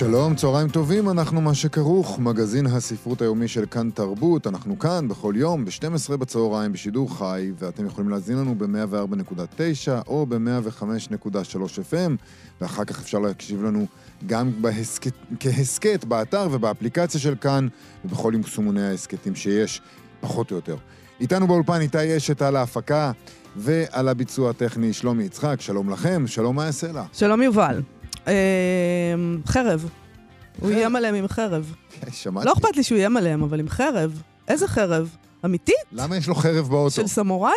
שלום, צהריים טובים, אנחנו מה שכרוך, מגזין הספרות היומי של כאן תרבות. אנחנו כאן בכל יום ב-12 בצהריים בשידור חי, ואתם יכולים להזין לנו ב-104.9 או ב-105.3 FM, ואחר כך אפשר להקשיב לנו גם בהסקט, כהסכת באתר ובאפליקציה של כאן, ובכל יישומוני ההסכתים שיש, פחות או יותר. איתנו באולפן איתי אשת על ההפקה ועל הביצוע הטכני שלומי יצחק, שלום לכם, שלום יעשה לה. שלום יובל. אמ, חרב. הוא איים עליהם עם חרב. כן, שמעתי. לא אכפת לי שהוא איים עליהם, אבל עם חרב. איזה חרב? אמיתית? למה יש לו חרב באוטו? של סמוראי?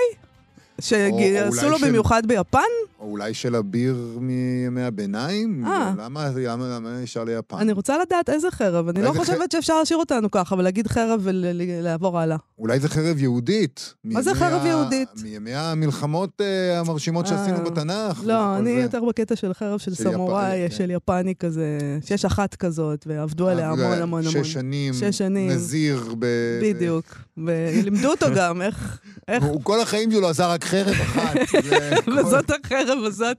שעשו לו של- במיוחד ביפן? או אולי של אביר מימי הביניים? אה. למה, למה, למה ישר ליפן? אני רוצה לדעת איזה חרב. אני לא חושבת שאפשר להשאיר אותנו ככה, אבל להגיד חרב ולעבור הלאה. אולי זה חרב יהודית. מה זה חרב יהודית? מימי המלחמות אה, המרשימות שעשינו אה, בתנ"ך. לא, אני זה. יותר בקטע של חרב של סמוראי, כן. של יפני כזה, שיש אחת כזאת, ועבדו עליה המון המון המון. שש שנים. שש שנים. נזיר. ב... בדיוק. ולימדו אותו גם איך... איך הוא כל החיים שלו עשה רק חרב אחת. וזאת החרב הזאת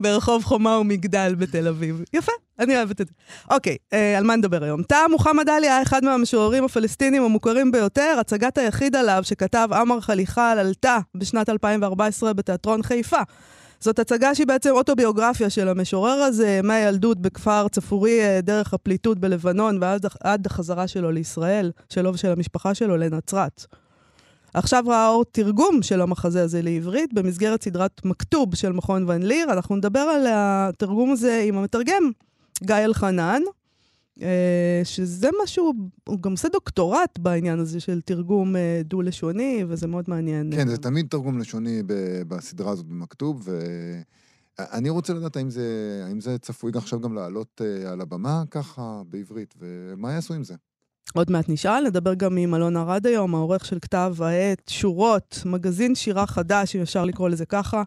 ברחוב חומה ומגדל בתל אביב. יפה, אני אוהבת את זה. אוקיי, אה, על מה נדבר היום? טאה מוחמד עלי היה אחד מהמשוררים הפלסטינים המוכרים ביותר, הצגת היחיד עליו שכתב עמר חליחל עלתה בשנת 2014 בתיאטרון חיפה. זאת הצגה שהיא בעצם אוטוביוגרפיה של המשורר הזה, מהילדות בכפר צפורי אה, דרך הפליטות בלבנון ועד עד החזרה שלו לישראל, שלו ושל המשפחה שלו לנצרת. עכשיו ראה אור תרגום של המחזה הזה לעברית במסגרת סדרת מכתוב של מכון ון ליר. אנחנו נדבר על התרגום הזה עם המתרגם, גיא אלחנן, אה, שזה משהו, הוא גם עושה דוקטורט בעניין הזה של תרגום אה, דו-לשוני, וזה מאוד מעניין. כן, זה תמיד תרגום לשוני בסדרה הזאת במכתוב, ואני רוצה לדעת האם זה, האם זה צפוי עכשיו גם לעלות אה, על הבמה ככה בעברית, ומה יעשו עם זה? עוד מעט נשאל, נדבר גם עם אלון ארד היום, העורך של כתב העת, שורות, מגזין שירה חדש, אם אפשר לקרוא לזה ככה.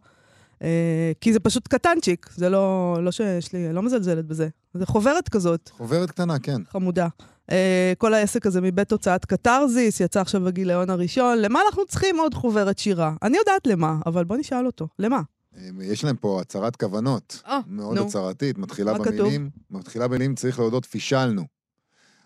אה, כי זה פשוט קטנצ'יק, זה לא, לא שיש לי, לא מזלזלת בזה. זה חוברת כזאת, חוברת קטנה, כן. חמודה. אה, כל העסק הזה מבית הוצאת קתרזיס, יצא עכשיו בגיליון הראשון. למה אנחנו צריכים עוד חוברת שירה? אני יודעת למה, אבל בוא נשאל אותו. למה? אה, יש להם פה הצהרת כוונות, אה, מאוד נו. הצהרתית, מתחילה כתוב? במילים, מתחילה במילים, צריך להודות, פישלנו.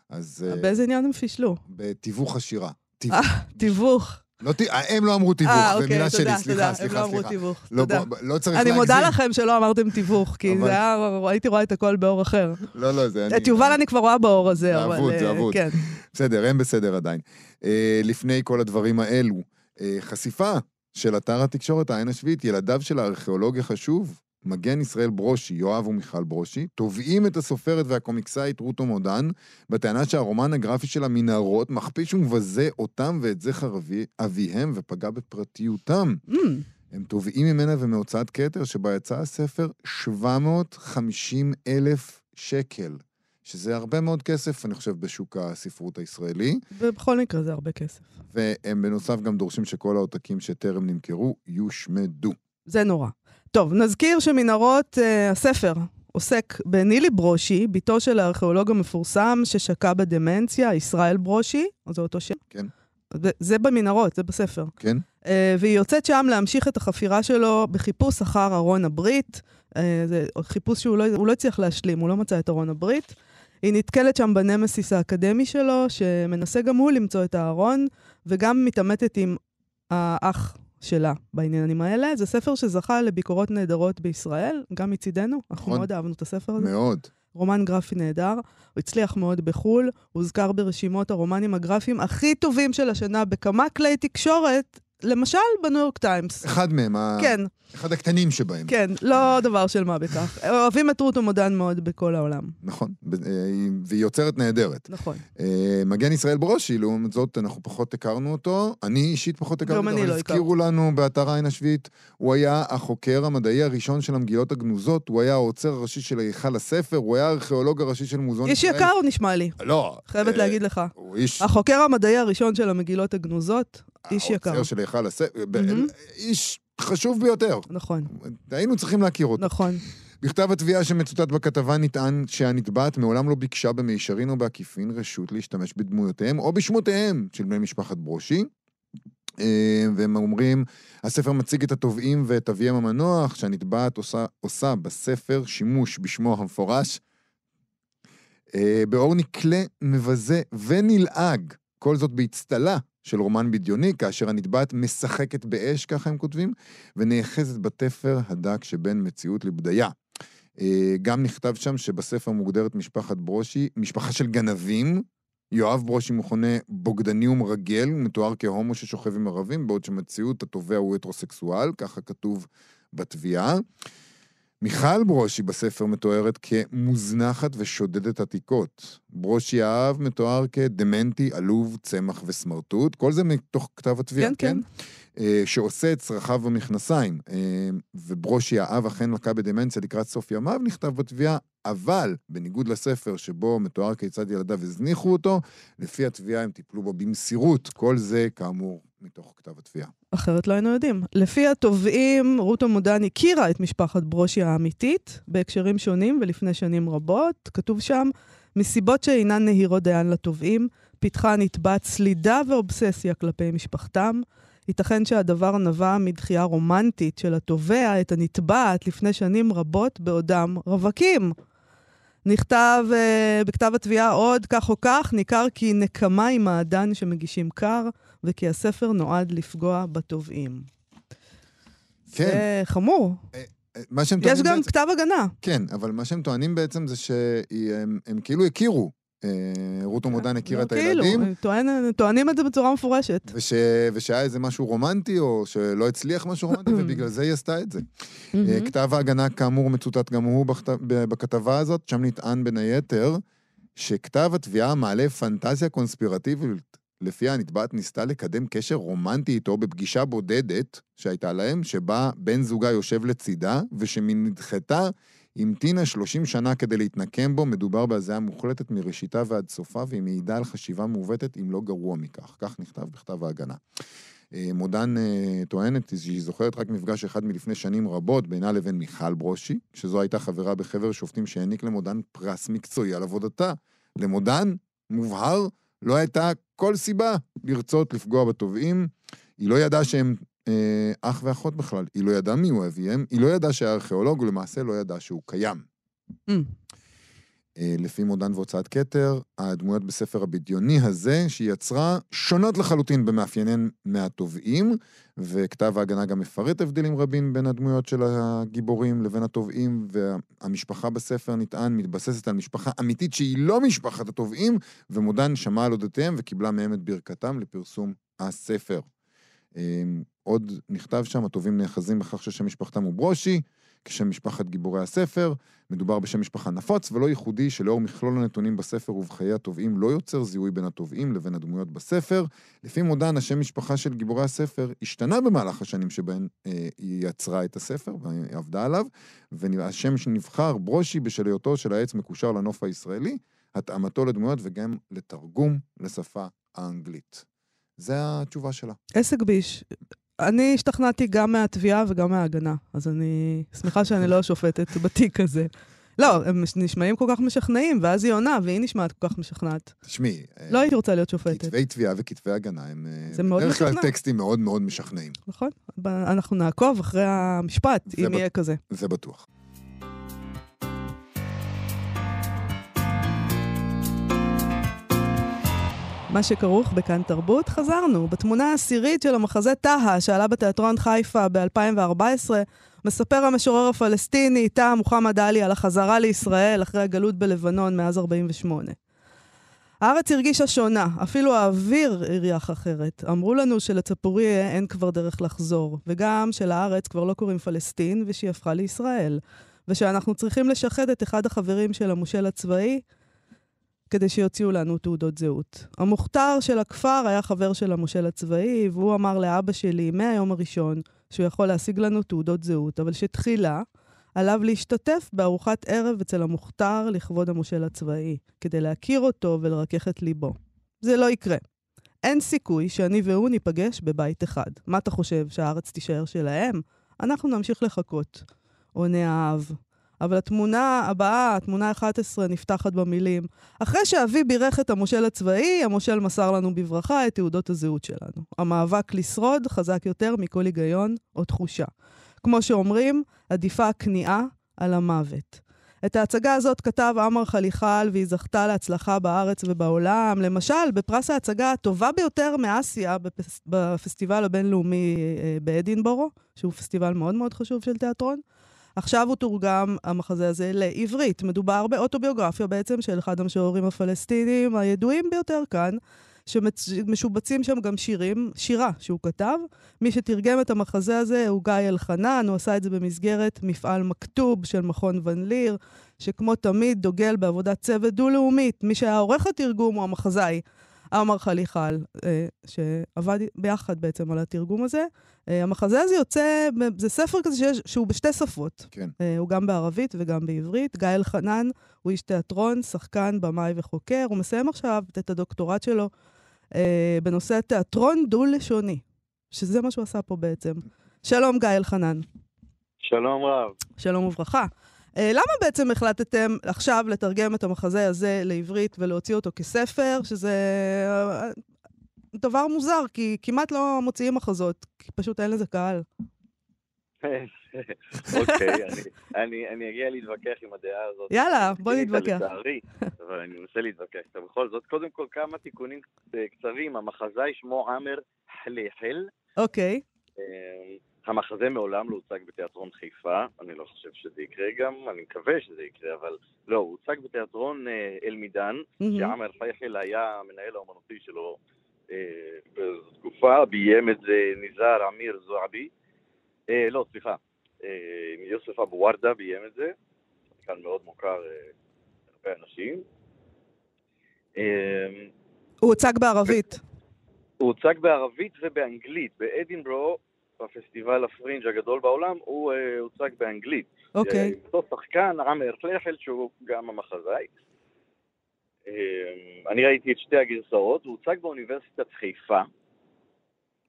אז אה, באיזה עניין הם פישלו? בתיווך השירה. תיווך. אה, תיווך. לא, ת- הם לא אמרו תיווך, אה, זה אוקיי, מילה שלי, תודה, סליחה, תודה. סליחה, הם לא אמרו סליחה. תיווך, לא, תודה. לא צריך אני להגזים. מודה לכם שלא אמרתם תיווך, כי אבל- זה היה, הייתי רואה את הכל באור אחר. לא, לא, זה אני... את יובל אני כבר רואה באור הזה, זה אבל... אבוד, זה אה, אבוד. כן. בסדר, הם בסדר עדיין. אה, לפני כל הדברים האלו, אה, חשיפה של אתר התקשורת העין השביעית, ילדיו של הארכיאולוג החשוב, מגן ישראל ברושי, יואב ומיכל ברושי, תובעים את הסופרת והקומיקסאית רוטו מודן, בטענה שהרומן הגרפי של המנהרות מכפיש ומבזה אותם ואת זכר אבי, אביהם ופגע בפרטיותם. Mm, הם תובעים ממנה ומהוצאת כתר שבה יצא הספר 750 אלף שקל, שזה הרבה מאוד כסף, אני חושב, בשוק הספרות הישראלי. ובכל מקרה זה הרבה כסף. והם בנוסף גם דורשים שכל העותקים שטרם נמכרו יושמדו. זה נורא. טוב, נזכיר שמנהרות, אה, הספר עוסק בנילי ברושי, בתו של הארכיאולוג המפורסם ששקע בדמנציה, ישראל ברושי, זה אותו שם. כן. זה, במנהרות, זה בספר. כן? אה, והיא יוצאת שם להמשיך את החפירה שלו בחיפוש אחר ארון הברית. אה, זה חיפוש שהוא לא, לא הצליח להשלים, הוא לא מצא את ארון הברית. היא נתקלת שם בנמסיס האקדמי שלו, שמנסה גם הוא למצוא את הארון, וגם מתעמתת עם האח שלה בעניינים האלה. זה ספר שזכה לביקורות נהדרות בישראל, גם מצידנו. אנחנו נכון. מאוד אהבנו את הספר הזה. מאוד. רומן גרפי נהדר, הוא הצליח מאוד בחו"ל, הוזכר ברשימות הרומנים הגרפיים הכי טובים של השנה בכמה כלי תקשורת למשל בניו יורק טיימס. אחד מהם, כן, אחד הקטנים שבהם. כן, לא דבר של מה בכך. אוהבים את רות המודן מאוד בכל העולם. נכון, אה, היא- והיא יוצרת נהדרת. נכון. אה, מגן ישראל ברושי, לעומת זאת, אנחנו פחות הכרנו אותו. אני אישית פחות הכרתי גם אותו, אבל לא הזכירו לנו באתר עין השביעית, הוא היה החוקר המדעי הראשון של המגילות הגנוזות, הוא היה העוצר הראשי של היכל הספר, הוא היה הארכיאולוג הראשי של מוזיאון איש יקר נשמע לי, לא. חייבת אה, להגיד לך. איש... החוקר המדעי הראשון של המגילות הגנוזות, איש יקר. העוצר של היכל הספר. איש חשוב ביותר. נכון, היינו צריכים להכיר אותו. נכון. בכתב התביעה שמצוטט בכתבה נטען שהנתבעת מעולם לא ביקשה במישרין או בעקיפין רשות להשתמש בדמויותיהם או בשמותיהם של בני משפחת ברושי. אה, והם אומרים, הספר מציג את התובעים ואת אביהם המנוח, שהנתבעת עושה, עושה בספר שימוש בשמו המפורש, אה, באור נקלה, מבזה ונלעג, כל זאת באצטלה של רומן בדיוני, כאשר הנתבעת משחקת באש, ככה הם כותבים, ונאחזת בתפר הדק שבין מציאות לבדיה. אה, גם נכתב שם שבספר מוגדרת משפחת ברושי, משפחה של גנבים. יואב ברושי מכונה בוגדני ומרגל, הוא מתואר כהומו ששוכב עם ערבים, בעוד שמציאות התובע הוא הטרוסקסואל, ככה כתוב בתביעה. מיכל ברושי בספר מתוארת כמוזנחת ושודדת עתיקות. ברושי האב מתואר כדמנטי, עלוב, צמח וסמרטוט. כל זה מתוך כתב התביעה, כן, כן. אה, שעושה את צרכיו במכנסיים. אה, וברושי האב אכן לקה בדמנציה לקראת סוף ימיו, נכתב בתביעה, אבל בניגוד לספר שבו מתואר כיצד ילדיו הזניחו אותו, לפי התביעה הם טיפלו בו במסירות. כל זה, כאמור, מתוך כתב התביעה. אחרת לא היינו יודעים. לפי התובעים, רות המודן הכירה את משפחת ברושי האמיתית בהקשרים שונים ולפני שנים רבות. כתוב שם, מסיבות שאינן נהירות דיין לתובעים, פיתחה הנתבעת סלידה ואובססיה כלפי משפחתם. ייתכן שהדבר נבע מדחייה רומנטית של התובע את הנתבעת לפני שנים רבות בעודם רווקים. נכתב uh, בכתב התביעה עוד כך או כך, ניכר כי נקמה היא מעדן שמגישים קר, וכי הספר נועד לפגוע בתובעים. כן, זה חמור. מה שהם יש טוענים גם בעצם... כתב הגנה. כן, אבל מה שהם טוענים בעצם זה שהם הם כאילו הכירו. אה, רות המודן הכירה לא, את כאילו, הילדים, הם טוען- טוענים את זה בצורה מפורשת. וש, ושהיה איזה משהו רומנטי, או שלא הצליח משהו רומנטי, ובגלל זה היא עשתה את זה. אה. כתב ההגנה, כאמור, מצוטט גם הוא בכתב, ב- בכתבה הזאת, שם נטען בין היתר שכתב התביעה מעלה פנטזיה קונספירטיבית, לפיה הנתבעת ניסתה לקדם קשר רומנטי איתו בפגישה בודדת שהייתה להם, שבה בן זוגה יושב לצידה, ושמנדחתה המתינה 30 שנה כדי להתנקם בו, מדובר בהזיה מוחלטת מראשיתה ועד סופה, והיא מעידה על חשיבה מעוותת, אם לא גרוע מכך. כך נכתב בכתב ההגנה. אה, מודן אה, טוענת שהיא זוכרת רק מפגש אחד מלפני שנים רבות בינה לבין מיכל ברושי, שזו הייתה חברה בחבר שופטים שהעניק למודן פרס מקצועי על עבודתה. למודן, מובהר, לא הייתה כל סיבה לרצות לפגוע בתובעים. היא לא ידעה שהם אה, אח ואחות בכלל. היא לא ידעה מי הוא אביהם, היא לא ידעה שהיה ארכיאולוג, ולמעשה לא ידעה שהוא קיים. Mm. אה, לפי מודן והוצאת כתר, הדמויות בספר הבדיוני הזה שהיא יצרה שונות לחלוטין במאפייניהן מהתובעים, וכתב ההגנה גם מפרט הבדלים רבים בין הדמויות של הגיבורים לבין התובעים, והמשפחה בספר נטען מתבססת על משפחה אמיתית שהיא לא משפחת התובעים, ומודן שמעה על אודותיהם וקיבלה מהם את ברכתם לפרסום הספר. אה, עוד נכתב שם, התובעים נאחזים בכך ששם משפחתם הוא ברושי, כשם משפחת גיבורי הספר, מדובר בשם משפחה נפוץ ולא ייחודי שלאור מכלול הנתונים בספר ובחיי התובעים לא יוצר זיהוי בין התובעים לבין הדמויות בספר. לפי מודן, השם משפחה של גיבורי הספר השתנה במהלך השנים שבהן אה, היא יצרה את הספר והיא עבדה עליו, והשם שנבחר, ברושי, בשל היותו של העץ מקושר לנוף הישראלי, התאמתו לדמויות וגם לתרגום לשפה האנגלית. זה התשובה שלה. עסק ביש. אני השתכנעתי גם מהתביעה וגם מההגנה, אז אני שמחה שאני לא השופטת בתיק הזה. לא, הם נשמעים כל כך משכנעים, ואז היא עונה, והיא נשמעת כל כך משכנעת. תשמעי, אה, לא הייתי רוצה להיות שופטת, כתבי תביעה וכתבי הגנה הם אה, זה מאוד בדרך כלל משכנע. טקסטים מאוד מאוד משכנעים, נכון? אנחנו נעקוב אחרי המשפט, אם יהיה כזה. זה בטוח. מה שכרוך בכאן תרבות, חזרנו. בתמונה העשירית של המחזה טהה, שעלה בתיאטרון חיפה ב-2014, מספר המשורר הפלסטיני, טהה מוחמד עלי, על החזרה לישראל אחרי הגלות בלבנון מאז 48. הארץ הרגישה שונה, אפילו האוויר הריח אחרת. אמרו לנו שלצפורי אין כבר דרך לחזור, וגם שלארץ כבר לא קוראים פלסטין ושהיא הפכה לישראל, ושאנחנו צריכים לשחד את אחד החברים של המושל הצבאי כדי שיוציאו לנו תעודות זהות. המוכתר של הכפר היה חבר של המושל הצבאי, והוא אמר לאבא שלי מהיום הראשון שהוא יכול להשיג לנו תעודות זהות, אבל שתחילה עליו להשתתף בארוחת ערב אצל המוכתר לכבוד המושל הצבאי, כדי להכיר אותו ולרכך את ליבו. זה לא יקרה. אין סיכוי שאני והוא ניפגש בבית אחד. מה אתה חושב, שהארץ תישאר שלהם? אנחנו נמשיך לחכות. עונה האב. אבל התמונה הבאה, התמונה 11, נפתחת במילים: אחרי שאבי בירך את המושל הצבאי, המושל מסר לנו בברכה את תעודות הזהות שלנו. המאבק לשרוד חזק יותר מכל היגיון או תחושה. כמו שאומרים, עדיפה הכניעה על המוות. את ההצגה הזאת כתב עמר חליחל והיא זכתה להצלחה בארץ ובעולם. למשל, בפרס ההצגה הטובה ביותר מאסיה בפס... בפסטיבל הבינלאומי אה, באדינבורו, שהוא פסטיבל מאוד מאוד חשוב של תיאטרון. עכשיו הוא תורגם, המחזה הזה, לעברית. מדובר באוטוביוגרפיה בעצם של אחד המשוררים הפלסטינים הידועים ביותר כאן, שמשובצים שם גם שירים, שירה שהוא כתב. מי שתרגם את המחזה הזה הוא גיא אלחנן, הוא עשה את זה במסגרת מפעל מכתוב של מכון ון ליר, שכמו תמיד דוגל בעבודת צוות דו-לאומית. מי שהיה עורך התרגום הוא המחזאי. עמר חליחל, אה, שעבד ביחד בעצם על התרגום הזה. אה, המחזה הזה יוצא, זה ספר כזה שיש, שהוא בשתי שפות. כן. אה, הוא גם בערבית וגם בעברית. גיא אלחנן הוא איש תיאטרון, שחקן, במאי וחוקר. הוא מסיים עכשיו את הדוקטורט שלו בנושא תיאטרון דו-לשוני, שזה מה שהוא עשה פה בעצם. שלום, גיא אלחנן. שלום רב. שלום וברכה. אה, למה בעצם החלטתם עכשיו לתרגם את המחזה הזה לעברית ולהוציא אותו כספר, שזה אה, דבר מוזר, כי כמעט לא מוציאים מחזות, כי פשוט אין לזה קהל. אוקיי, אני אגיע להתווכח עם הדעה הזאת. יאללה, בוא נתווכח. לצערי, אבל אני מנסה להתווכח איתה בכל זאת. קודם כל, כמה תיקונים קצרים. המחזאי שמו עמר חליחל. אוקיי. המחזה מעולם לא הוצג בתיאטרון חיפה, אני לא חושב שזה יקרה גם, אני מקווה שזה יקרה, אבל לא, הוא הוצג בתיאטרון אה, אל-מידן, mm-hmm. שעמר פייחל היה המנהל האומנותי שלו אה, בתקופה, ביים את זה ניזאר אמיר זועבי, אה, לא, סליחה, אה, יוסף אבו ורדה ביים את זה, כאן מאוד מוכר אה, הרבה אנשים. אה, הוא הוצג בערבית. הוא הוצג בערבית ובאנגלית. באדינברו בפסטיבל הפרינג' הגדול בעולם, הוא uh, הוצג באנגלית. אוקיי. Okay. אותו שחקן, עמר פלחל, שהוא גם המחזאי. Uh, אני ראיתי את שתי הגרסאות, הוא הוצג באוניברסיטת חיפה.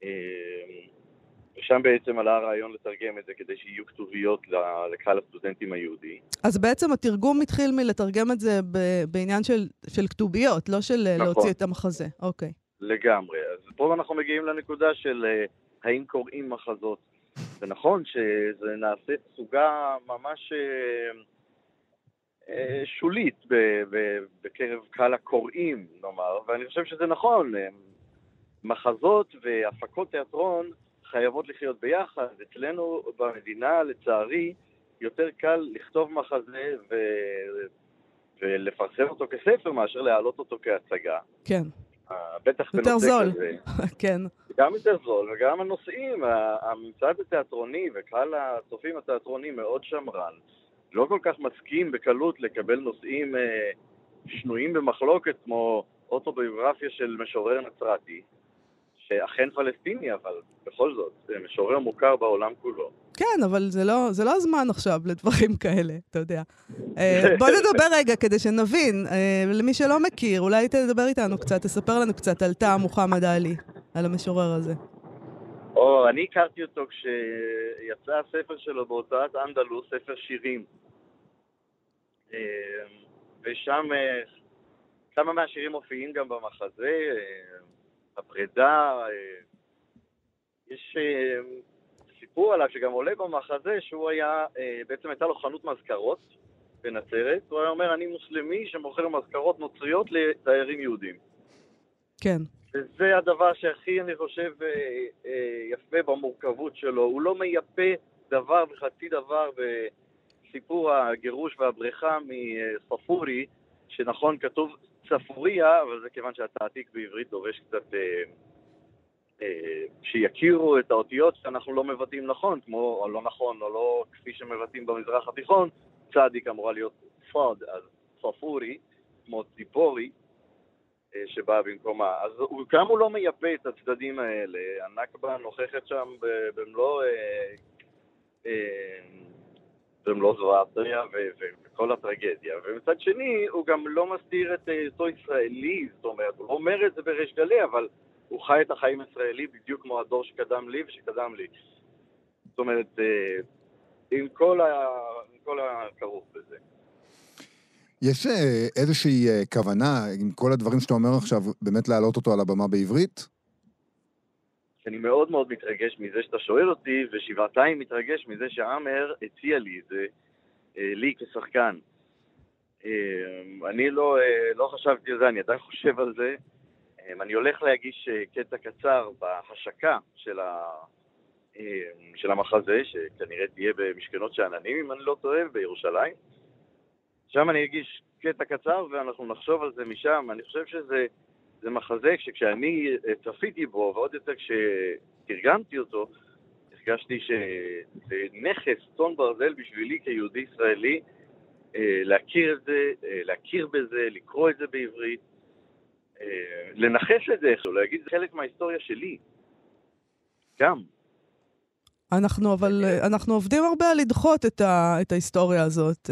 Uh, ושם בעצם עלה הרעיון לתרגם את זה כדי שיהיו כתוביות לקהל הסטודנטים היהודי. אז בעצם התרגום התחיל מלתרגם את זה בעניין של, של כתוביות, לא של נכון. להוציא את המחזה. אוקיי. לגמרי. אז פה אנחנו מגיעים לנקודה של האם קוראים מחזות. זה נכון שזה נעשה תצוגה ממש אה, אה, שולית בקרב קהל הקוראים, נאמר, ואני חושב שזה נכון. אה, מחזות והפקות תיאטרון חייבות לחיות ביחד. אצלנו במדינה, לצערי, יותר קל לכתוב מחזה ו... ולפרסם אותו כספר מאשר להעלות אותו כהצגה. כן. בטח בנושא כזה. יותר זול, כן. גם יותר זול, וגם הנושאים, הממסד התיאטרוני וקהל הצופים התיאטרוני מאוד שמרן. לא כל כך מסכים בקלות לקבל נושאים אה, שנויים במחלוקת כמו אוטוביוגרפיה של משורר נצרתי, שאכן פלסטיני, אבל בכל זאת, זה משורר מוכר בעולם כולו. כן, אבל זה לא, זה לא הזמן עכשיו לדברים כאלה, אתה יודע. אה, בוא נדבר רגע כדי שנבין. אה, למי שלא מכיר, אולי תדבר איתנו קצת, תספר לנו קצת על טעם מוחמד עלי, על המשורר הזה. או, אני הכרתי אותו כשיצא הספר שלו בהוצאת אנדלוס, ספר שירים. אה, ושם כמה מהשירים מופיעים גם במחזה, הפרידה, יש סיפור עליו שגם עולה במחזה שהוא היה, אה, בעצם הייתה לו חנות מזכרות בנצרת, הוא היה אומר אני מוסלמי שמוכר מזכרות נוצריות לתיירים יהודים. כן. וזה הדבר שהכי, אני חושב, אה, אה, יפה במורכבות שלו. הוא לא מייפה דבר וחצי דבר בסיפור הגירוש והבריחה מספורי, שנכון, כתוב צפוריה, אבל זה כיוון שהתעתיק בעברית דורש קצת אה, אה, שיכירו את האותיות שאנחנו לא מבטאים נכון, כמו, או לא נכון, או לא כפי שמבטאים במזרח התיכון, צדיק אמורה להיות פוד, אז צפורי, כמו ציפורי, שבאה במקומה. אז הוא, גם הוא לא מייפה את הצדדים האלה, הנכבה נוכחת שם במלוא... אה, אה, במלוא ו- וכל הטרגדיה. ומצד שני, הוא גם לא מסתיר את היותו ישראלי, זאת אומרת, הוא לא אומר את זה בריש גלי, אבל הוא חי את החיים הישראלי בדיוק כמו הדור שקדם לי ושקדם לי. זאת אומרת, אה. עם כל הכרוך בזה. יש אה, איזושהי אה, כוונה, עם כל הדברים שאתה אומר עכשיו, באמת להעלות אותו על הבמה בעברית? אני מאוד מאוד מתרגש מזה שאתה שואל אותי, ושבעתיים מתרגש מזה שעאמר הציע לי את זה, אה, לי כשחקן. אני לא, לא חשבתי על זה, אני עדיין חושב על זה. אני הולך להגיש קטע קצר בהשקה של, ה, של המחזה, שכנראה תהיה במשכנות שאננים, אם אני לא טועה, בירושלים. שם אני אגיש קטע קצר ואנחנו נחשוב על זה משם. אני חושב שזה זה מחזה שכשאני אה, צפיתי בו, ועוד יותר כשתרגמתי אותו, הרגשתי שזה נכס, צאן ברזל בשבילי כיהודי ישראלי, אה, להכיר את זה, אה, להכיר בזה, לקרוא את זה בעברית, לנכס את זה איכשהו, להגיד זה חלק מההיסטוריה שלי. גם. אנחנו אבל, אנחנו עובדים הרבה על לדחות את, ה, את ההיסטוריה הזאת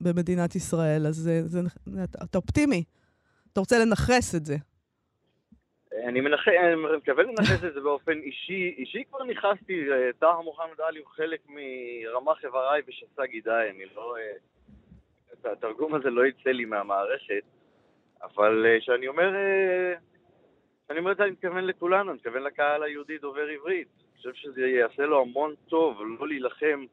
במדינת ישראל, אז זה, זה, אתה, אתה אופטימי. אתה רוצה לנכס את זה. אני, מנח... אני מקווה לנכס את זה באופן אישי. אישי כבר נכנסתי, אה, טאהר מוחמד עלי הוא חלק מרמ"ח איבריי ושס"ה גידיי, אני לא... אה, את התרגום הזה לא יצא לי מהמערכת, אבל אה, כשאני אומר... כשאני אומר את זה אני מתכוון לכולנו, אני מתכוון לקהל היהודי דובר עברית. אני חושב שזה יעשה לו המון טוב, לא להילחם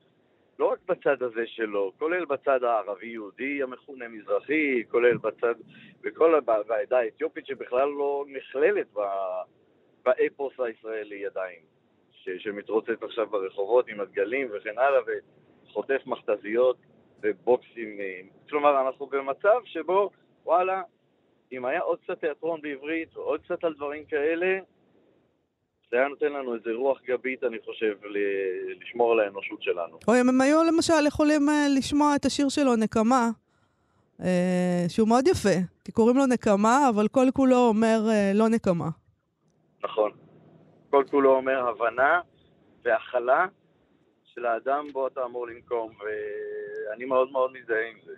לא רק בצד הזה שלו, כולל בצד הערבי-יהודי המכונה מזרחי, כולל בצד, וכל ה- בעדה האתיופית שבכלל לא נכללת ב- באפוס הישראלי עדיין, ש- שמתרוצץ עכשיו ברחובות עם הדגלים וכן הלאה, וחוטף מכתזיות ובוקסים. כלומר, אנחנו במצב שבו, וואלה, אם היה עוד קצת תיאטרון בעברית, או עוד קצת על דברים כאלה, זה היה נותן לנו איזה רוח גבית, אני חושב, ל- לשמור על האנושות שלנו. או אם הם היו למשל יכולים אה, לשמוע את השיר שלו, נקמה, אה, שהוא מאוד יפה, כי קוראים לו נקמה, אבל כל כולו אומר אה, לא נקמה. נכון. כל כולו אומר הבנה והכלה של האדם בו אתה אמור לנקום, ואני מאוד מאוד מזדהה עם זה.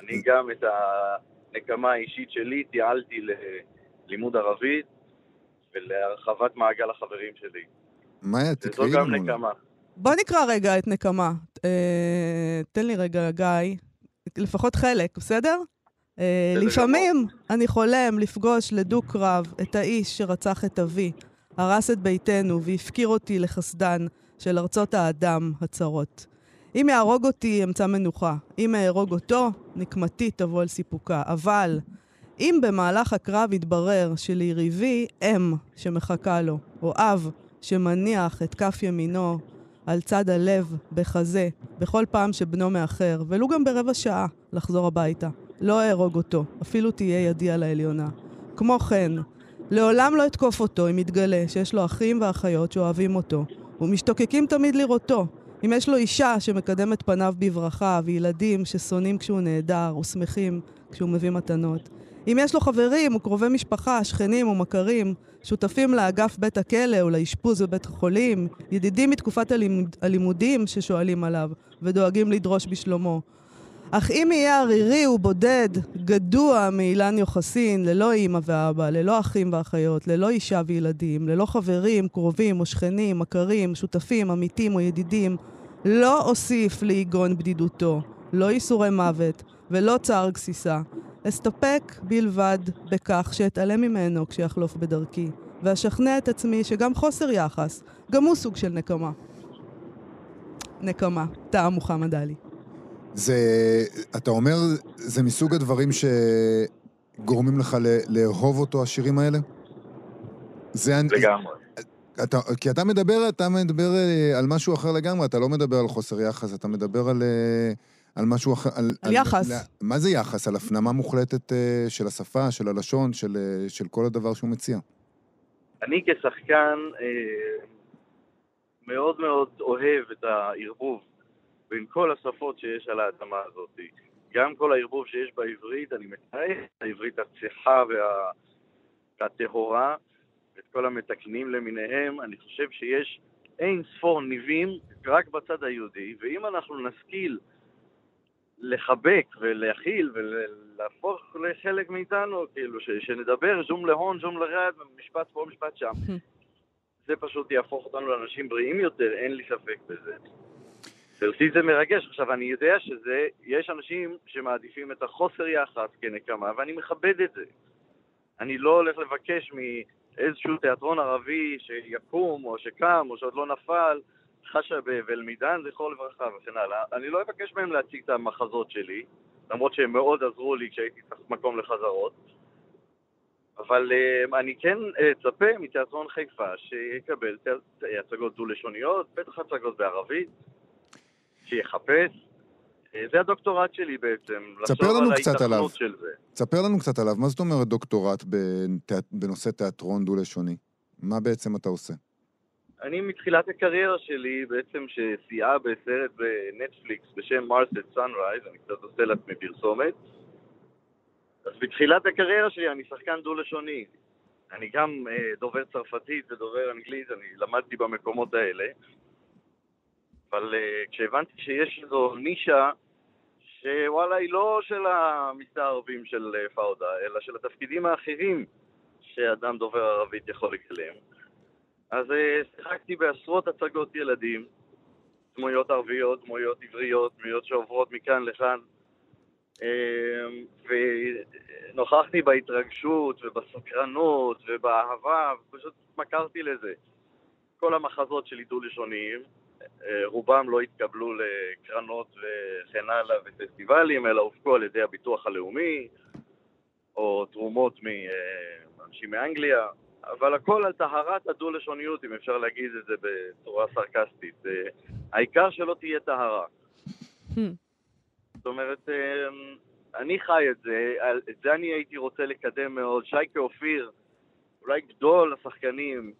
אני גם את הנקמה האישית שלי תיעלתי ללימוד ערבית ולהרחבת מעגל החברים שלי. מאיה, וזו תקראי גם לנו. נקמה. בוא נקרא רגע את נקמה. אה, תן לי רגע, גיא, לפחות חלק, בסדר? אה, לפעמים אני חולם לפגוש לדו-קרב את האיש שרצח את אבי, הרס את ביתנו והפקיר אותי לחסדן של ארצות האדם הצרות. אם יהרוג אותי, אמצא מנוחה. אם אהרוג אותו, נקמתי תבוא אל סיפוקה. אבל אם במהלך הקרב יתברר שליריבי אם שמחכה לו, או אב שמניח את כף ימינו על צד הלב בחזה, בכל פעם שבנו מאחר, ולו גם ברבע שעה, לחזור הביתה. לא אהרוג אותו, אפילו תהיה ידי על העליונה. כמו כן, לעולם לא אתקוף אותו אם יתגלה שיש לו אחים ואחיות שאוהבים אותו, ומשתוקקים תמיד לראותו. אם יש לו אישה שמקדמת פניו בברכה, וילדים ששונאים כשהוא נעדר, ושמחים כשהוא מביא מתנות. אם יש לו חברים וקרובי משפחה, שכנים ומכרים, שותפים לאגף בית הכלא או לאשפוז בבית החולים, ידידים מתקופת הלימוד, הלימודים ששואלים עליו ודואגים לדרוש בשלומו. אך אם יהיה ערירי ובודד, גדוע מאילן יוחסין, ללא אימא ואבא, ללא אחים ואחיות, ללא אישה וילדים, ללא חברים, קרובים או שכנים, מכרים, שותפים, עמיתים או ידידים, לא אוסיף ליגון בדידותו, לא ייסורי מוות ולא צער גסיסה. אסתפק בלבד בכך שאתעלם ממנו כשיחלוף בדרכי, ואשכנע את עצמי שגם חוסר יחס, גם הוא סוג של נקמה. נקמה, טעם מוחמד עלי. זה, אתה אומר, זה מסוג הדברים שגורמים לך ל- לאהוב אותו, השירים האלה? זה... אני- לגמרי. אתה, כי אתה מדבר, אתה מדבר אה, על משהו אחר לגמרי, אתה לא מדבר על חוסר יחס, אתה מדבר על, אה, על משהו אחר. על, על יחס. על, מה זה יחס? על הפנמה מוחלטת אה, של השפה, של הלשון, של, אה, של כל הדבר שהוא מציע. אני כשחקן אה, מאוד מאוד אוהב את הערבוב בין כל השפות שיש על האדמה הזאת. גם כל הערבוב שיש בעברית, אני מתאר את העברית הצחה וה... והטהורה, את כל המתקנים למיניהם. אני חושב שיש אין ספור ניבים רק בצד היהודי, ואם אנחנו נשכיל לחבק ולהכיל ולהפוך לחלק מאיתנו, כאילו, ש, שנדבר זום להון, זום לרד, משפט פה, משפט שם. זה פשוט יהפוך אותנו לאנשים בריאים יותר, אין לי ספק בזה. ואותי זה מרגש. עכשיו, אני יודע שזה, יש אנשים שמעדיפים את החוסר יחס כנקמה, ואני מכבד את זה. אני לא הולך לבקש מאיזשהו תיאטרון ערבי שיקום, או שקם, או שעוד לא נפל, חשה ואלמידן, זכרו לברכה וכן הלאה. אני לא אבקש מהם להציג את המחזות שלי, למרות שהם מאוד עזרו לי כשהייתי צריך מקום לחזרות. אבל uh, אני כן אצפה uh, מתיאטרון חיפה שיקבל הצגות דו-לשוניות, בטח הצגות בערבית, שיחפש. Uh, זה הדוקטורט שלי בעצם, לחשוב על ההתכנות של זה. תספר לנו קצת עליו. מה זאת אומרת דוקטורט בנושא תיאטרון דו-לשוני? מה בעצם אתה עושה? אני מתחילת הקריירה שלי, בעצם שסייעה בסרט בנטפליקס בשם Mars at Sunrise, אני קצת עושה לעצמי פרסומת. אז בתחילת הקריירה שלי אני שחקן דו-לשוני. אני גם אה, דובר צרפתית ודובר אנגלית, אני למדתי במקומות האלה. אבל אה, כשהבנתי שיש איזו נישה שוואלה היא לא של המסתערבים של אה, פאודה, אלא של התפקידים האחרים שאדם דובר ערבית יכול לקלם. אז אה, שיחקתי בעשרות הצגות ילדים, דמויות ערביות, דמויות עבריות, דמויות שעוברות מכאן לכאן, אה, ונוכחתי בהתרגשות ובסקרנות ובאהבה, ופשוט התמכרתי לזה. כל המחזות שלי דו-לשוניים, אה, רובם לא התקבלו לקרנות וכן הלאה ופסטיבלים, אלא הופקו על ידי הביטוח הלאומי, או תרומות מאנשים מאנגליה. אבל הכל על טהרת הדו-לשוניות, אם אפשר להגיד את זה בצורה סרקסטית. העיקר שלא תהיה טהרה. Hmm. זאת אומרת, אמ, אני חי את זה, את זה אני הייתי רוצה לקדם מאוד. שייקה אופיר, אולי גדול השחקנים,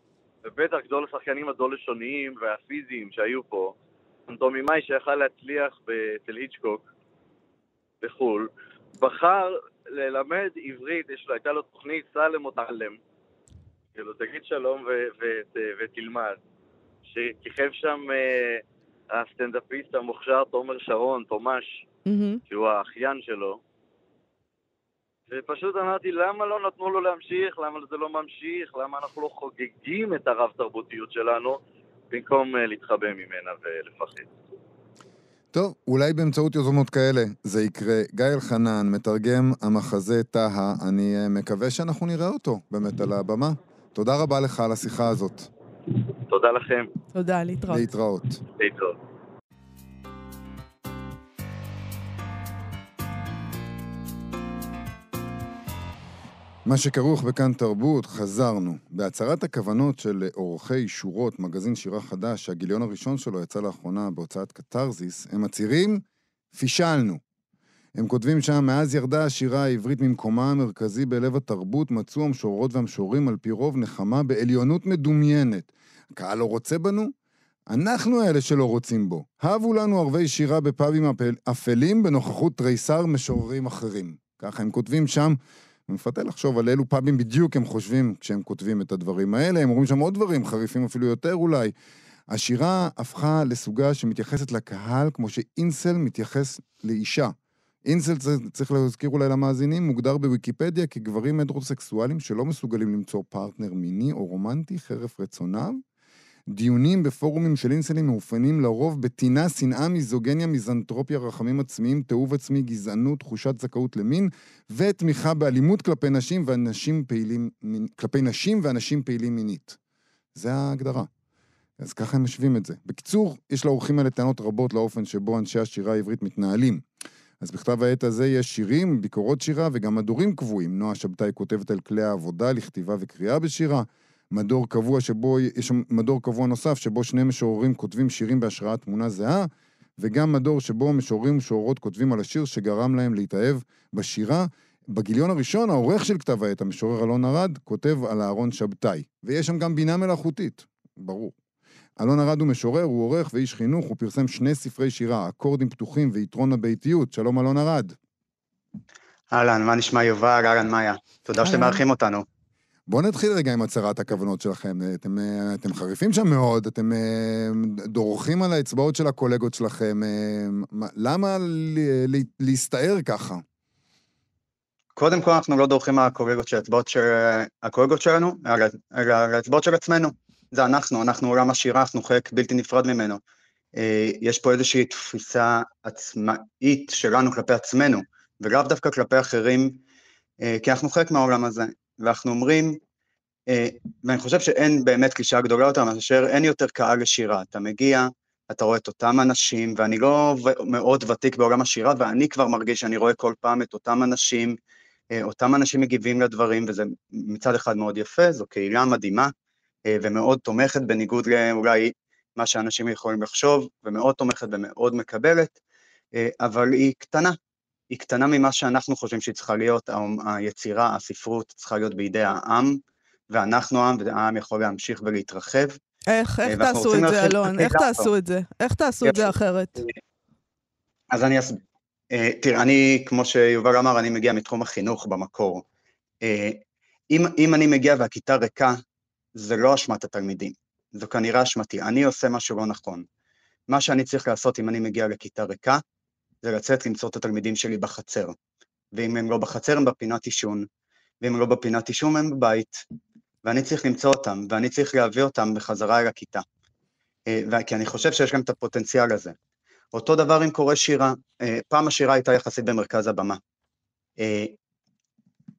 ובטח גדול השחקנים הדו-לשוניים והפיזיים שהיו פה, אנטומימאי שיכל להצליח אצל היצ'קוק בחו"ל, בחר ללמד עברית, יש לו, הייתה לו תוכנית סלם או תעלם, כאילו, תגיד שלום ותלמד. שכיכב שם uh, הסטנדאפיסט המוכשר תומר שרון, תומש. שהוא האחיין שלו. ופשוט אמרתי, למה לא נתנו לו להמשיך? למה זה לא ממשיך? למה אנחנו לא חוגגים את הרב-תרבותיות שלנו במקום uh, להתחבא ממנה ולפחד? טוב, אולי באמצעות יוזמות כאלה זה יקרה. גיא אלחנן, מתרגם המחזה טהה, אני uh, מקווה שאנחנו נראה אותו באמת על הבמה. תודה רבה לך על השיחה הזאת. תודה לכם. תודה, להתראות. להתראות. להתראות. מה שכרוך בכאן תרבות, חזרנו. בהצהרת הכוונות של עורכי שורות, מגזין שירה חדש, שהגיליון הראשון שלו יצא לאחרונה בהוצאת קתרזיס, הם מצהירים, פישלנו. הם כותבים שם, מאז ירדה השירה העברית ממקומה המרכזי בלב התרבות, מצאו המשוררות והמשוררים על פי רוב נחמה בעליונות מדומיינת. הקהל לא רוצה בנו? אנחנו אלה שלא רוצים בו. הבו לנו ערבי שירה בפאבים אפלים בנוכחות תריסר משוררים אחרים. ככה הם כותבים שם. מפתה לחשוב על אילו פאבים בדיוק הם חושבים כשהם כותבים את הדברים האלה. הם אומרים שם עוד דברים, חריפים אפילו יותר אולי. השירה הפכה לסוגה שמתייחסת לקהל כמו שאינסל מתייחס לאישה. אינסל, צריך להזכיר אולי למאזינים, מוגדר בוויקיפדיה כגברים הטרוסקסואלים שלא מסוגלים למצוא פרטנר מיני או רומנטי חרף רצונם. דיונים בפורומים של אינסלים מאופיינים לרוב בטינה, שנאה, מיזוגניה, מיזנטרופיה, רחמים עצמיים, תיעוב עצמי, גזענות, תחושת זכאות למין, ותמיכה באלימות כלפי נשים ואנשים פעילים, כלפי נשים ואנשים פעילים מינית. זה ההגדרה. אז ככה הם משווים את זה. בקיצור, יש לאורחים האלה טענות רבות לאופן שבו אנשי השירה העברית מתנהלים. אז בכתב העת הזה יש שירים, ביקורות שירה וגם מדורים קבועים. נועה שבתאי כותבת על כלי העבודה לכתיבה וקריאה בשירה. מדור קבוע שבו, יש מדור קבוע נוסף שבו שני משוררים כותבים שירים בהשראת תמונה זהה. וגם מדור שבו משוררים ומשוררות כותבים על השיר שגרם להם להתאהב בשירה. בגיליון הראשון, העורך של כתב העת, המשורר אלון ארד, כותב על אהרון שבתאי. ויש שם גם בינה מלאכותית, ברור. אלון ארד הוא משורר, הוא עורך ואיש חינוך, הוא פרסם שני ספרי שירה, אקורדים פתוחים ויתרון הביתיות. שלום אלון ארד. אהלן, מה נשמע יובל? אהלן, מאיה. תודה שאתם מארחים אותנו. בואו נתחיל רגע עם הצהרת הכוונות שלכם. אתם, אה, אתם חריפים שם מאוד, אתם אה, דורכים על האצבעות של הקולגות שלכם. אה, למה להסתער ככה? קודם כל, אנחנו לא דורכים על הקולגות של האצבעות של... הקולגות שלנו, על האצבעות של עצמנו. זה אנחנו, אנחנו עולם השירה, אנחנו חלק בלתי נפרד ממנו. יש פה איזושהי תפיסה עצמאית שלנו כלפי עצמנו, ולאו דווקא כלפי אחרים, כי אנחנו חלק מהעולם הזה. ואנחנו אומרים, אה, ואני חושב שאין באמת קלישה גדולה יותר מאשר אין יותר קהל לשירה. אתה מגיע, אתה רואה את אותם אנשים, ואני לא מאוד ותיק בעולם השירה, ואני כבר מרגיש שאני רואה כל פעם את אותם אנשים, אה, אותם אנשים מגיבים לדברים, וזה מצד אחד מאוד יפה, זו קהילה מדהימה, אה, ומאוד תומכת, בניגוד לאולי מה שאנשים יכולים לחשוב, ומאוד תומכת ומאוד מקבלת, אבל היא קטנה, היא קטנה ממה שאנחנו חושבים שהיא צריכה להיות, היצירה, הספרות צריכה להיות בידי העם, ואנחנו העם, והעם יכול להמשיך ולהתרחב. איך, איך תעשו את זה, אלון? איך תעשו את זה? איך תעשו את זה אחרת? אז אני אסביר. אה, תראה, אני, כמו שיובל אמר, אני מגיע מתחום החינוך במקור. אה, אם, אם אני מגיע והכיתה ריקה, זה לא אשמת התלמידים, זו כנראה אשמתי. אני עושה משהו לא נכון. מה שאני צריך לעשות אם אני מגיע לכיתה ריקה, זה לצאת למצוא את התלמידים שלי בחצר. ואם הם לא בחצר, הם בפינת עישון, ואם הם לא בפינת עישון, הם בבית. ואני צריך למצוא אותם, ואני צריך להביא אותם בחזרה אל הכיתה. אה, כי אני חושב שיש גם את הפוטנציאל הזה. אותו דבר עם קורא שירה. אה, פעם השירה הייתה יחסית במרכז הבמה. אה,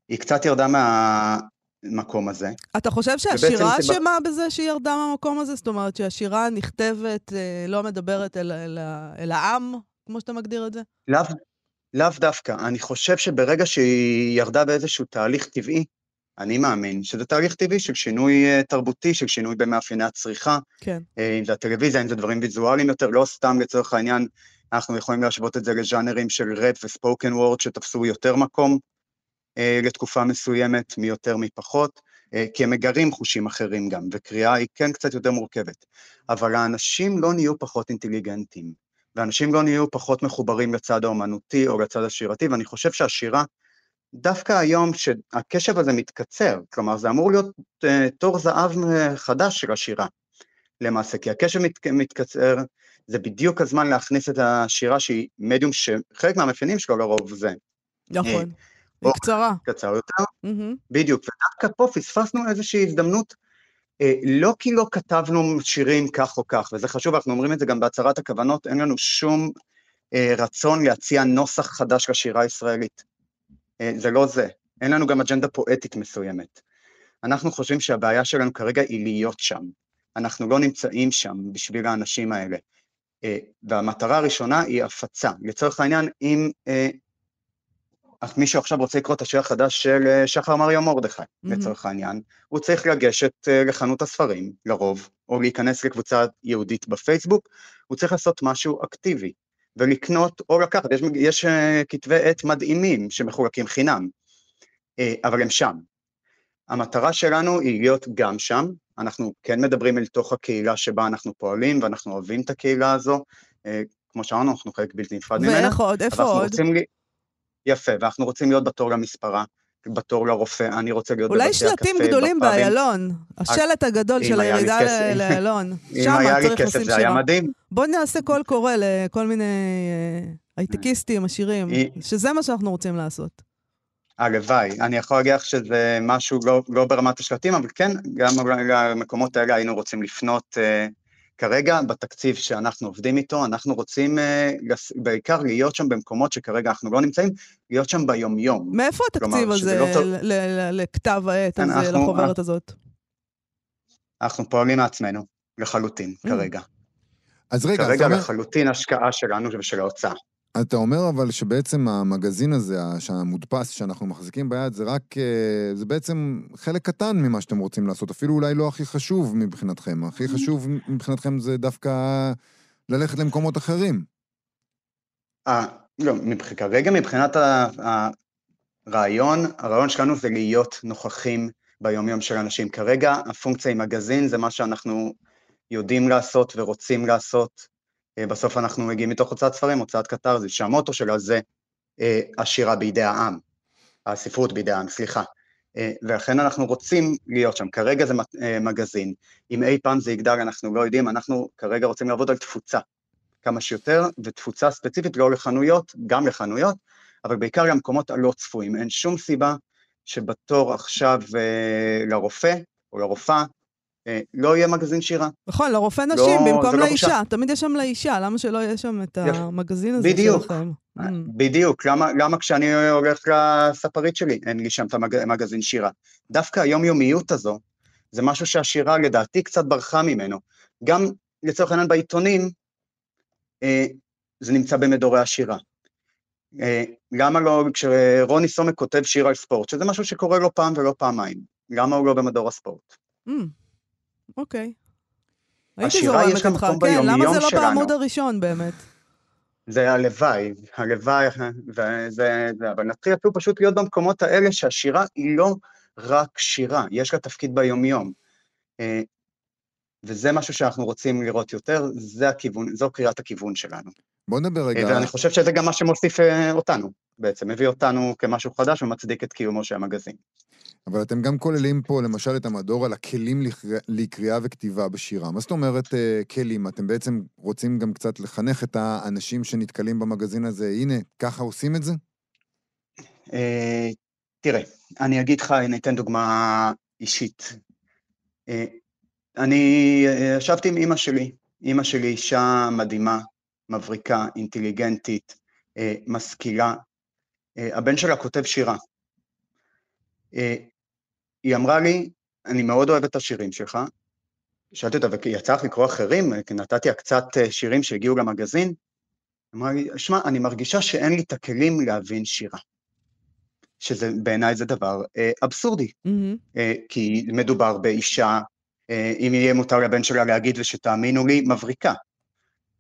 היא קצת ירדה מהמקום הזה. אתה חושב שהשירה אשמה בזה שהיא ירדה מהמקום הזה? זאת אומרת שהשירה נכתבת, לא מדברת אל, אל, אל העם, כמו שאתה מגדיר את זה? לאו, לאו דווקא. אני חושב שברגע שהיא ירדה באיזשהו תהליך טבעי, אני מאמין שזה תהליך טבעי של שינוי אה, תרבותי, של שינוי במאפייני הצריכה. כן. אה, אם זה הטלוויזיה, אם זה דברים ויזואליים יותר, לא סתם לצורך העניין, אנחנו יכולים להשוות את זה לז'אנרים של ראפ וספוקן וורד שתפסו יותר מקום אה, לתקופה מסוימת, מי יותר מי פחות, אה, כי הם מגרים חושים אחרים גם, וקריאה היא כן קצת יותר מורכבת. אבל האנשים לא נהיו פחות אינטליגנטים. ואנשים לא נהיו פחות מחוברים לצד האומנותי או לצד השירתי, ואני חושב שהשירה, דווקא היום שהקשב הזה מתקצר, כלומר זה אמור להיות uh, תור זהב חדש של השירה, למעשה, כי הקשב מת, מתקצר, זה בדיוק הזמן להכניס את השירה שהיא מדיום שחלק מהמאפיינים שלו לרוב זה. נכון, אה, היא קצרה. קצר יותר, mm-hmm. בדיוק, ודווקא פה פספסנו איזושהי הזדמנות אה, לא כי לא כתבנו שירים כך או כך, וזה חשוב, אנחנו אומרים את זה גם בהצהרת הכוונות, אין לנו שום אה, רצון להציע נוסח חדש לשירה הישראלית. אה, זה לא זה. אין לנו גם אג'נדה פואטית מסוימת. אנחנו חושבים שהבעיה שלנו כרגע היא להיות שם. אנחנו לא נמצאים שם בשביל האנשים האלה. והמטרה הראשונה היא הפצה. לצורך העניין, אם מישהו עכשיו רוצה לקרוא את השיר החדש של אה, שחר מריו מרדכי, mm-hmm. לצורך העניין, הוא צריך לגשת אה, לחנות הספרים, לרוב, או להיכנס לקבוצה יהודית בפייסבוק, הוא צריך לעשות משהו אקטיבי, ולקנות או לקחת, יש, יש אה, כתבי עת מדהימים שמחולקים חינם, אבל הם שם. המטרה שלנו היא להיות גם שם, אנחנו כן מדברים אל תוך הקהילה שבה אנחנו פועלים, ואנחנו אוהבים את הקהילה הזו, כמו שאמרנו, אנחנו חלק בלתי נפרד ממנה. ואיך עוד? איפה עוד? רוצים, יפה, ואנחנו רוצים להיות בתור למספרה, בתור לרופא, אני רוצה להיות בבתי הקפה, אולי שלטים גדולים באיילון, השלט הגדול של הירידה לאיילון. אם היה לי כסף זה היה מדהים. בוא נעשה קול קורא לכל מיני אה, הייטקיסטים, עשירים, שזה מה שאנחנו רוצים לעשות. הלוואי, אני יכול להגיד לך שזה משהו לא, לא ברמת השלטים, אבל כן, גם למקומות האלה היינו רוצים לפנות uh, כרגע, בתקציב שאנחנו עובדים איתו, אנחנו רוצים uh, בעיקר להיות שם במקומות שכרגע אנחנו לא נמצאים, להיות שם ביומיום. מאיפה התקציב הזה לא לכתב העת כן, הזה, לחוברת הזאת? אנחנו פועלים מעצמנו, לחלוטין, mm. כרגע. אז רגע, כרגע לחלוטין השקעה שלנו ושל ההוצאה. אתה אומר אבל שבעצם המגזין הזה, המודפס שאנחנו מחזיקים ביד, זה רק, אה, זה בעצם חלק קטן ממה שאתם רוצים לעשות, אפילו אולי לא הכי חשוב מבחינתכם. הכי mm-hmm. חשוב מבחינתכם זה דווקא ללכת למקומות אחרים. אה, לא, כרגע מבחינת הרעיון, הרעיון שלנו זה להיות נוכחים ביומיום של אנשים. כרגע הפונקציה עם מגזין זה מה שאנחנו יודעים לעשות ורוצים לעשות. אה, בסוף אנחנו מגיעים מתוך הוצאת ספרים, הוצאת קטרזיס, שהמוטו שלה זה אה, השירה בידי העם, הספרות בידי העם, סליחה. אה, ולכן אנחנו רוצים להיות שם. כרגע זה מגזין. אם אי פעם זה יגדל, אנחנו לא יודעים, אנחנו כרגע רוצים לעבוד על תפוצה כמה שיותר, ותפוצה ספציפית לא לחנויות, גם לחנויות, אבל בעיקר למקומות הלא צפויים. אין שום סיבה שבתור עכשיו לרופא או לרופאה, אה, לא יהיה מגזין שירה. נכון, לרופא לא, נשים לא, במקום לאישה. לא תמיד יש שם לאישה, למה שלא יהיה שם את המגזין הזה בדיוק, שלכם? אה, mm. בדיוק, למה, למה כשאני הולך לספרית שלי, אין לי שם את המגזין שירה? דווקא היומיומיות הזו, זה משהו שהשירה לדעתי קצת ברחה ממנו. גם לצורך העניין בעיתונים, אה, זה נמצא במדורי השירה. אה, למה לא, כשרוני סומק כותב שיר על ספורט, שזה משהו שקורה לו פעם ולא פעמיים, למה הוא לא במדור הספורט? Mm, אוקיי. הייתי זורמת איתך, כן, למה זה לא בעמוד הראשון באמת? זה הלוואי, הלוואי, וזה, אבל נתחיל אפילו פשוט להיות במקומות האלה שהשירה היא לא רק שירה, יש לה תפקיד ביומיום. אה, וזה משהו שאנחנו רוצים לראות יותר, זה הכיוון, זו קריאת הכיוון שלנו. בוא נדבר רגע... ואני חושב שזה גם מה שמוסיף אה, אותנו, בעצם, מביא אותנו כמשהו חדש ומצדיק את קיומו של המגזין. אבל אתם גם כוללים פה, למשל, את המדור על הכלים לקריאה וכתיבה בשירה. מה זאת אומרת uh, כלים? אתם בעצם רוצים גם קצת לחנך את האנשים שנתקלים במגזין הזה, הנה, ככה עושים את זה? Uh, תראה, אני אגיד לך, אני אתן דוגמה אישית. Uh, אני ישבתי עם אימא שלי, אימא שלי אישה מדהימה, מבריקה, אינטליגנטית, אה, משכילה. אה, הבן שלה כותב שירה. אה, היא אמרה לי, אני מאוד אוהב את השירים שלך. שאלתי אותה, ויצא לך לקרוא אחרים? כי נתתי קצת שירים שהגיעו למגזין. אמרה לי, שמע, אני מרגישה שאין לי את הכלים להבין שירה. שזה בעיניי זה דבר אה, אבסורדי, mm-hmm. אה, כי מדובר באישה, אה, אם יהיה מותר לבן שלה להגיד ושתאמינו לי, מבריקה.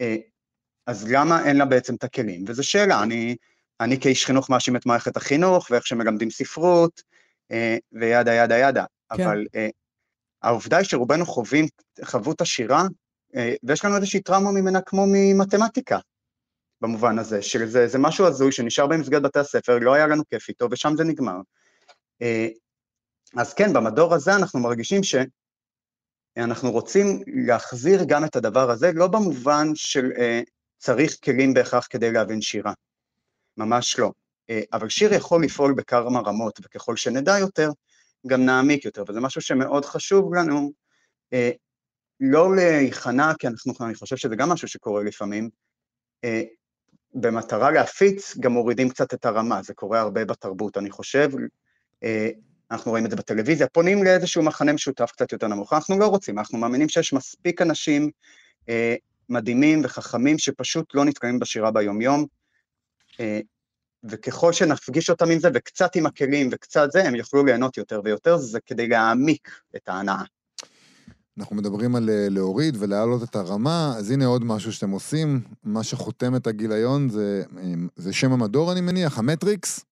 אה, אז למה אין לה בעצם את הכלים? וזו שאלה, אני, אני כאיש חינוך מאשים את מערכת החינוך, ואיך שמלמדים ספרות, אה, וידה ידה ידה. כן. אבל אה, העובדה היא שרובנו חווים, חוו את השירה, אה, ויש לנו איזושהי טראומה ממנה כמו ממתמטיקה, במובן הזה, שזה זה משהו הזוי שנשאר במסגרת בתי הספר, לא היה לנו כיף איתו, ושם זה נגמר. אה, אז כן, במדור הזה אנחנו מרגישים ש... אנחנו רוצים להחזיר גם את הדבר הזה, לא במובן של אה, צריך כלים בהכרח כדי להבין שירה, ממש לא. אה, אבל שיר יכול לפעול בכמה רמות, וככל שנדע יותר, גם נעמיק יותר, וזה משהו שמאוד חשוב לנו, אה, לא להיכנע, כי אנחנו, אני חושב שזה גם משהו שקורה לפעמים, אה, במטרה להפיץ, גם מורידים קצת את הרמה, זה קורה הרבה בתרבות, אני חושב, אנחנו רואים את זה בטלוויזיה, פונים לאיזשהו מחנה משותף קצת יותר נמוך, אנחנו לא רוצים, אנחנו מאמינים שיש מספיק אנשים מדהימים וחכמים שפשוט לא נתקעים בשירה ביומיום, וככל שנפגיש אותם עם זה, וקצת עם הכלים וקצת זה, הם יוכלו ליהנות יותר ויותר, זה כדי להעמיק את ההנאה. אנחנו מדברים על אה, להוריד ולהעלות את הרמה, אז הנה עוד משהו שאתם עושים, מה שחותם את הגיליון זה, אה, זה שם המדור, אני מניח, המטריקס.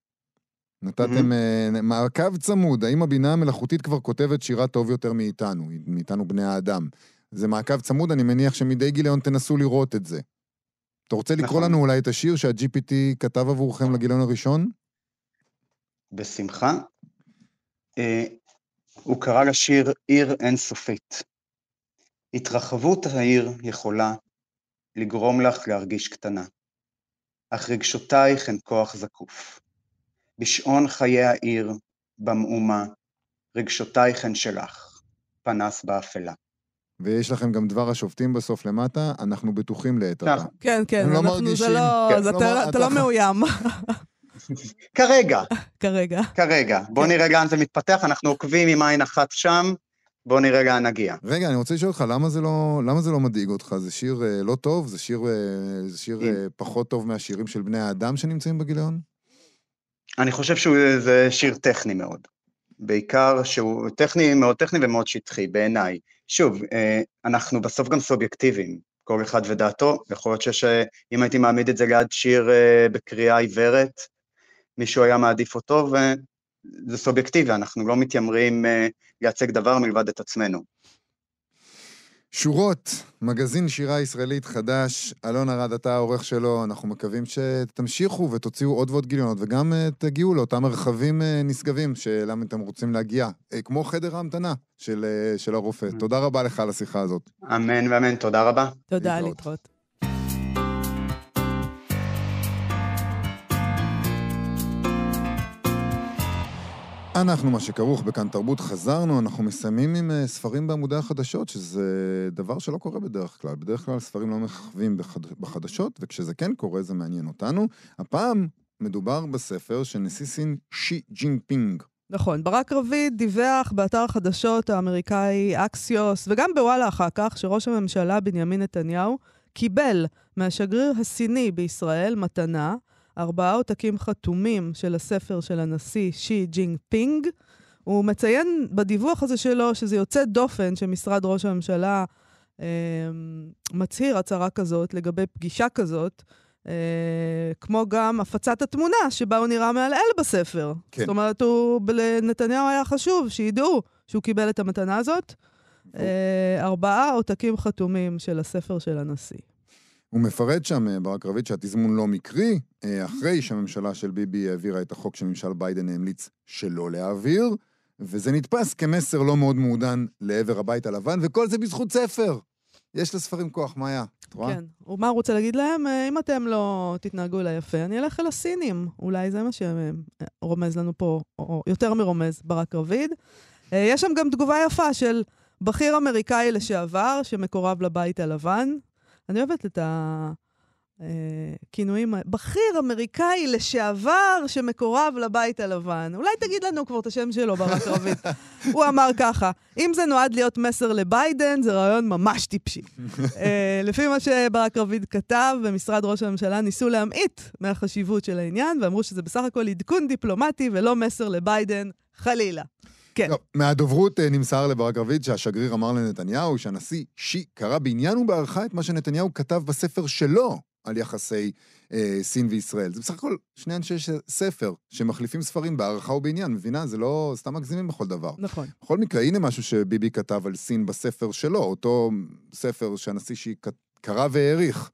נתתם mm-hmm. מעקב צמוד, האם הבינה המלאכותית כבר כותבת שירה טוב יותר מאיתנו, מאיתנו בני האדם. זה מעקב צמוד, אני מניח שמדי גיליון תנסו לראות את זה. אתה רוצה לקרוא נכון. לנו אולי את השיר שה-GPT כתב עבורכם לגיליון הראשון? בשמחה. Uh, הוא קרא לשיר עיר אינסופית. התרחבות העיר יכולה לגרום לך להרגיש קטנה, אך רגשותייך הן כוח זקוף. בשעון חיי העיר, במאומה, רגשותייך הן שלך, פנס באפלה. ויש לכם גם דבר השופטים בסוף למטה, אנחנו בטוחים לעת עתה. כן, כן, לא אנחנו, זה לא, כן. לא אתה לא מאוים. כרגע. כרגע. כרגע. בוא כן. נראה לאן זה מתפתח, אנחנו עוקבים עם עין אחת שם, בוא נראה לאן נגיע. רגע, אני רוצה לשאול אותך, למה זה לא, למה זה לא מדאיג אותך? זה שיר אה, לא טוב? זה שיר, אה, זה שיר אה, פחות טוב מהשירים של בני האדם שנמצאים בגיליון? אני חושב שזה שיר טכני מאוד. בעיקר שהוא טכני, מאוד טכני ומאוד שטחי, בעיניי. שוב, אה, אנחנו בסוף גם סובייקטיביים. כל אחד ודעתו, יכול להיות שאם הייתי מעמיד את זה ליד שיר אה, בקריאה עיוורת, מישהו היה מעדיף אותו, וזה סובייקטיבי, אנחנו לא מתיימרים אה, לייצג דבר מלבד את עצמנו. שורות, מגזין שירה ישראלית חדש, אלון ארד, אתה העורך שלו, אנחנו מקווים שתמשיכו ותוציאו עוד ועוד גיליונות, וגם uh, תגיעו לאותם מרחבים uh, נשגבים שאליהם אתם רוצים להגיע, uh, כמו חדר ההמתנה של, uh, של הרופא. תודה רבה לך על השיחה הזאת. אמן ואמן, תודה רבה. תודה, להתראות. אנחנו, מה שכרוך בכאן תרבות, חזרנו, אנחנו מסיימים עם uh, ספרים בעמודי החדשות, שזה דבר שלא קורה בדרך כלל. בדרך כלל ספרים לא מככבים בחד... בחדשות, וכשזה כן קורה זה מעניין אותנו. הפעם מדובר בספר של נשיא סין שי ג'ינפינג. נכון, ברק רביד דיווח באתר החדשות האמריקאי אקסיוס, וגם בוואלה אחר כך, שראש הממשלה בנימין נתניהו קיבל מהשגריר הסיני בישראל מתנה ארבעה עותקים חתומים של הספר של הנשיא שי ג'ינג פינג. הוא מציין בדיווח הזה שלו שזה יוצא דופן שמשרד ראש הממשלה אה, מצהיר הצהרה כזאת לגבי פגישה כזאת, אה, כמו גם הפצת התמונה שבה הוא נראה מעלעל בספר. כן. זאת אומרת, הוא, לנתניהו היה חשוב שידעו שהוא קיבל את המתנה הזאת. אה, ארבעה עותקים חתומים של הספר של הנשיא. הוא מפרט שם, אה, ברק רביד, שהתזמון לא מקרי, אה, אחרי שהממשלה של ביבי העבירה את החוק שממשל ביידן המליץ שלא להעביר, וזה נתפס כמסר לא מאוד מעודן לעבר הבית הלבן, וכל זה בזכות ספר. יש לספרים כוח, מה היה? את רואה? כן. ומה הוא רוצה להגיד להם? אה, אם אתם לא תתנהגו אליי יפה, אני אלך אל הסינים. אולי זה מה שרומז לנו פה, או יותר מרומז, ברק רביד. יש שם גם תגובה יפה של בכיר אמריקאי לשעבר, שמקורב לבית הלבן, אני אוהבת את הכינויים, בכיר אמריקאי לשעבר שמקורב לבית הלבן. אולי תגיד לנו כבר את השם שלו, ברק רביד. הוא אמר ככה, אם זה נועד להיות מסר לביידן, זה רעיון ממש טיפשי. אה, לפי מה שברק רביד כתב, במשרד ראש הממשלה ניסו להמעיט מהחשיבות של העניין, ואמרו שזה בסך הכל עדכון דיפלומטי ולא מסר לביידן, חלילה. כן. לא, מהדוברות אה, נמסר לברק רביד שהשגריר אמר לנתניהו שהנשיא שי קרא בעניין ובהערכה את מה שנתניהו כתב בספר שלו על יחסי אה, סין וישראל. זה בסך הכל שני אנשי ספר שמחליפים ספרים בהערכה ובעניין, מבינה? זה לא סתם מגזימים בכל דבר. נכון. בכל מקרה, הנה משהו שביבי כתב על סין בספר שלו, אותו ספר שהנשיא שי קרא והעריך.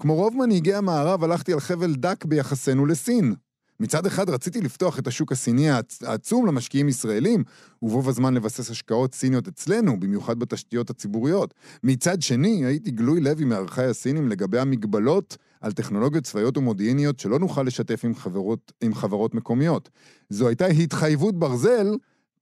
כמו רוב מנהיגי המערב, הלכתי על חבל דק ביחסנו לסין. מצד אחד רציתי לפתוח את השוק הסיני העצום למשקיעים ישראלים, ובו בזמן לבסס השקעות סיניות אצלנו, במיוחד בתשתיות הציבוריות. מצד שני, הייתי גלוי לב עם מערכי הסינים לגבי המגבלות על טכנולוגיות צבאיות ומודיעיניות שלא נוכל לשתף עם חברות, עם חברות מקומיות. זו הייתה התחייבות ברזל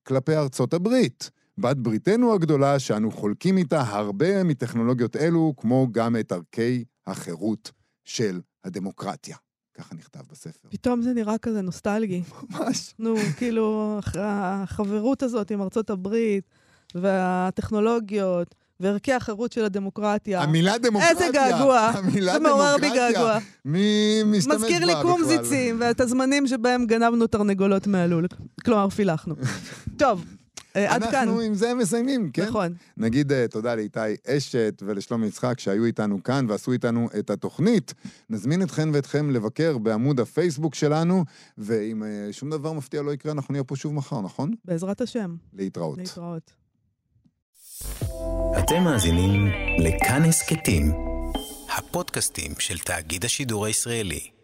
כלפי ארצות הברית. בת בריתנו הגדולה, שאנו חולקים איתה הרבה מטכנולוגיות אלו, כמו גם את ערכי החירות של הדמוקרטיה. ככה נכתב בספר. פתאום זה נראה כזה נוסטלגי. ממש. נו, כאילו, החברות הזאת עם ארצות הברית, והטכנולוגיות, וערכי החירות של הדמוקרטיה. המילה דמוקרטיה. איזה געגוע. המילה זה מעורר בי געגוע. מי משתמש בה בכלל? מזכיר לי קומזיצים, ואת הזמנים שבהם גנבנו תרנגולות מהלול. כלומר, פילחנו. טוב, עד כאן. אנחנו עם זה מסיימים, כן? נכון. נגיד uh, תודה לאיתי אשת ולשלומי יצחק שהיו איתנו כאן ועשו איתנו את התוכנית. נזמין אתכן ואתכם לבקר בעמוד הפייסבוק שלנו, ואם uh, שום דבר מפתיע לא יקרה, אנחנו נהיה פה שוב מחר, נכון? בעזרת השם. להתראות. להתראות. אתם מאזינים לכאן הסכתים, הפודקאסטים של תאגיד השידור הישראלי.